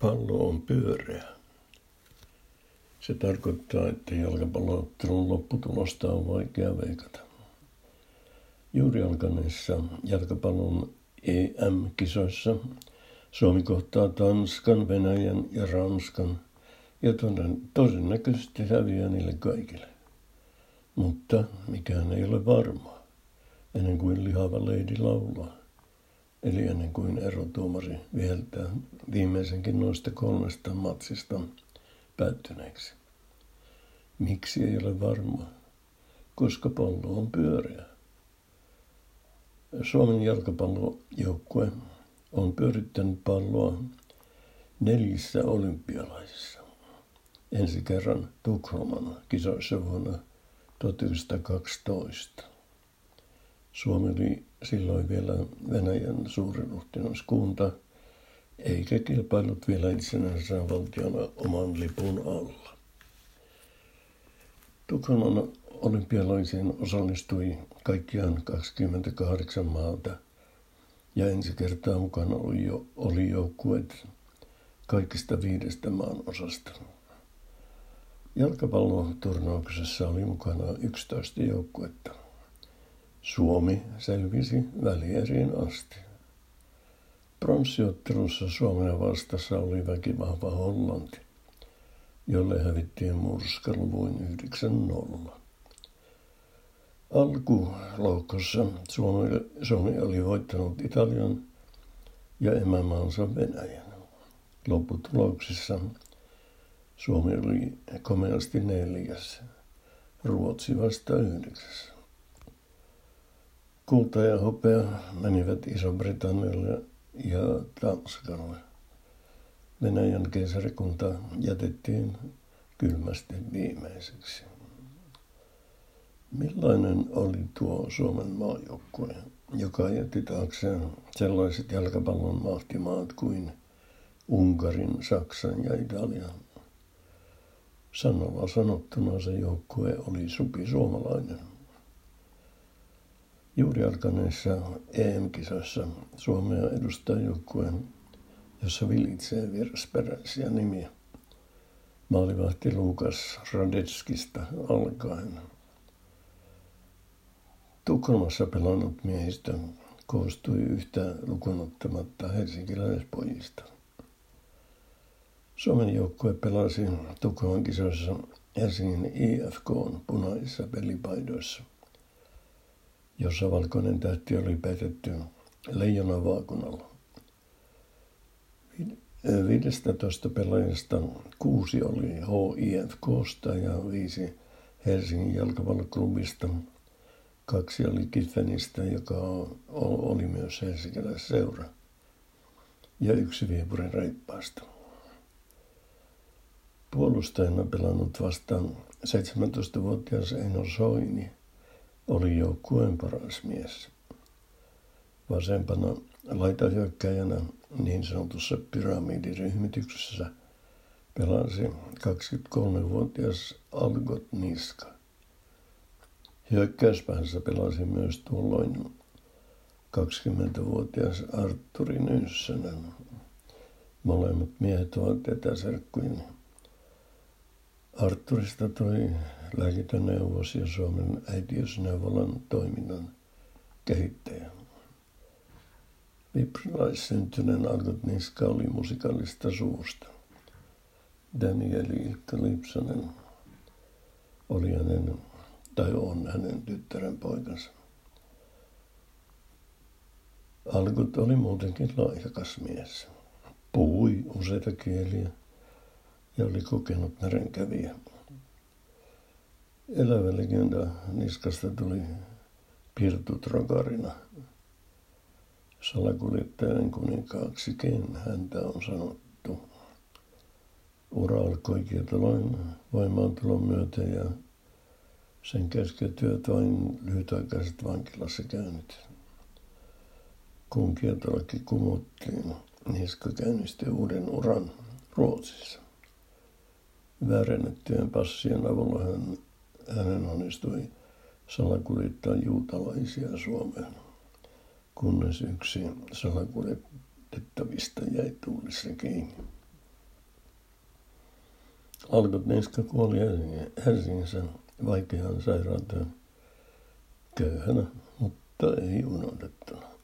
Pallo on pyöreä. Se tarkoittaa, että jalkapalloottelun lopputulosta on vaikea veikata. Juuri alkaneissa jalkapallon EM-kisoissa Suomi kohtaa Tanskan, Venäjän ja Ranskan ja todennäköisesti häviää niille kaikille. Mutta mikään ei ole varmaa, ennen kuin lihava leidi laulaa. Eli ennen kuin erotuomari viheltää viimeisenkin noista kolmesta matsista päättyneeksi. Miksi ei ole varmaa? Koska pallo on pyöreä. Suomen jalkapallojoukkue on pyörittänyt palloa neljässä olympialaisissa. Ensi kerran Tukholman kisoissa vuonna 1912. Suomi oli silloin vielä Venäjän suuriruhtinaskunta, eikä kilpailut vielä itsenäisenä valtiona oman lipun alla. Tukholman olympialaisiin osallistui kaikkiaan 28 maata ja ensi kertaa mukana oli, jo, oli joukkueet kaikista viidestä maan osasta. Jalkapalloturnauksessa oli mukana 11 joukkuetta. Suomi selvisi välieriin asti. Pronssiottelussa Suomea vastassa oli väkivahva Hollanti, jolle hävittiin murskaluvuin 9-0. Alkuloukossa Suomi, Suomi oli voittanut Italian ja emämaansa Venäjän. Lopputuloksissa Suomi oli komeasti neljäs, Ruotsi vasta yhdeksäs. Kulta ja hopea menivät Iso-Britannialle ja Tanskalle. Venäjän keisarikunta jätettiin kylmästi viimeiseksi. Millainen oli tuo Suomen maajoukkue, joka jätti taakseen sellaiset jalkapallon mahtimaat kuin Unkarin, Saksan ja Italian? Sanalla sanottuna se joukkue oli supi suomalainen. Juuri alkaneissa EM-kisoissa Suomea edustaa jossa vilitsee vierasperäisiä nimiä. Maalivahti Lukas Radetskista alkaen. Tukholmassa pelannut miehistö koostui yhtä lukunottamatta helsinkiläispojista. Suomen joukkue pelasi Tukholman kisoissa Helsingin IFK punaisissa pelipaidoissa jossa valkoinen tähti oli päätetty leijona vaakunalla. 15 pelaajasta kuusi oli HIFKsta ja viisi Helsingin jalkapalloklubista. Kaksi oli Kitfenistä, joka oli myös seura. Ja yksi Viepurin reippaasta. Puolustajana pelannut vastaan 17-vuotias Eino Soini – oli joukkueen paras mies. Vasempana laitahyökkäjänä niin sanotussa pyramidiryhmityksessä pelasi 23-vuotias Algot Niska. Hyökkäyspäässä pelasi myös tuolloin 20-vuotias Arturi Nyssänen. Molemmat miehet ovat etäserkkuja. Arturista toi lääkintäneuvos ja Suomen äitiysneuvolan toiminnan kehittäjä. Viprilaissyntyneen Algot Niska oli musikaalista suusta. Danieli Ilkka Lipsanen oli hänen, tai on hänen tyttären poikansa. Algut oli muutenkin lahjakas mies. Puhui useita kieliä ja oli kokenut merenkävijä. Elävä legenda niskasta tuli Pirtu Trogarina. Salakuljettajan kuninkaaksi, ken häntä on sanottu. Ura alkoi kietoloin voimaantulon myötä ja sen keskeytyöt vain lyhytaikaiset vankilassa käynyt. Kun kietolaki kumottiin, Niska käynnisti uuden uran Ruotsissa. Väärennettyjen passien avulla hän hänen onnistui salakuljettaa juutalaisia Suomeen, kunnes yksi salakuljetettavista jäi tuulissa kiinni. Alkot Neska kuoli Helsingissä vaikeaan sairauteen köyhänä, mutta ei unohdettuna.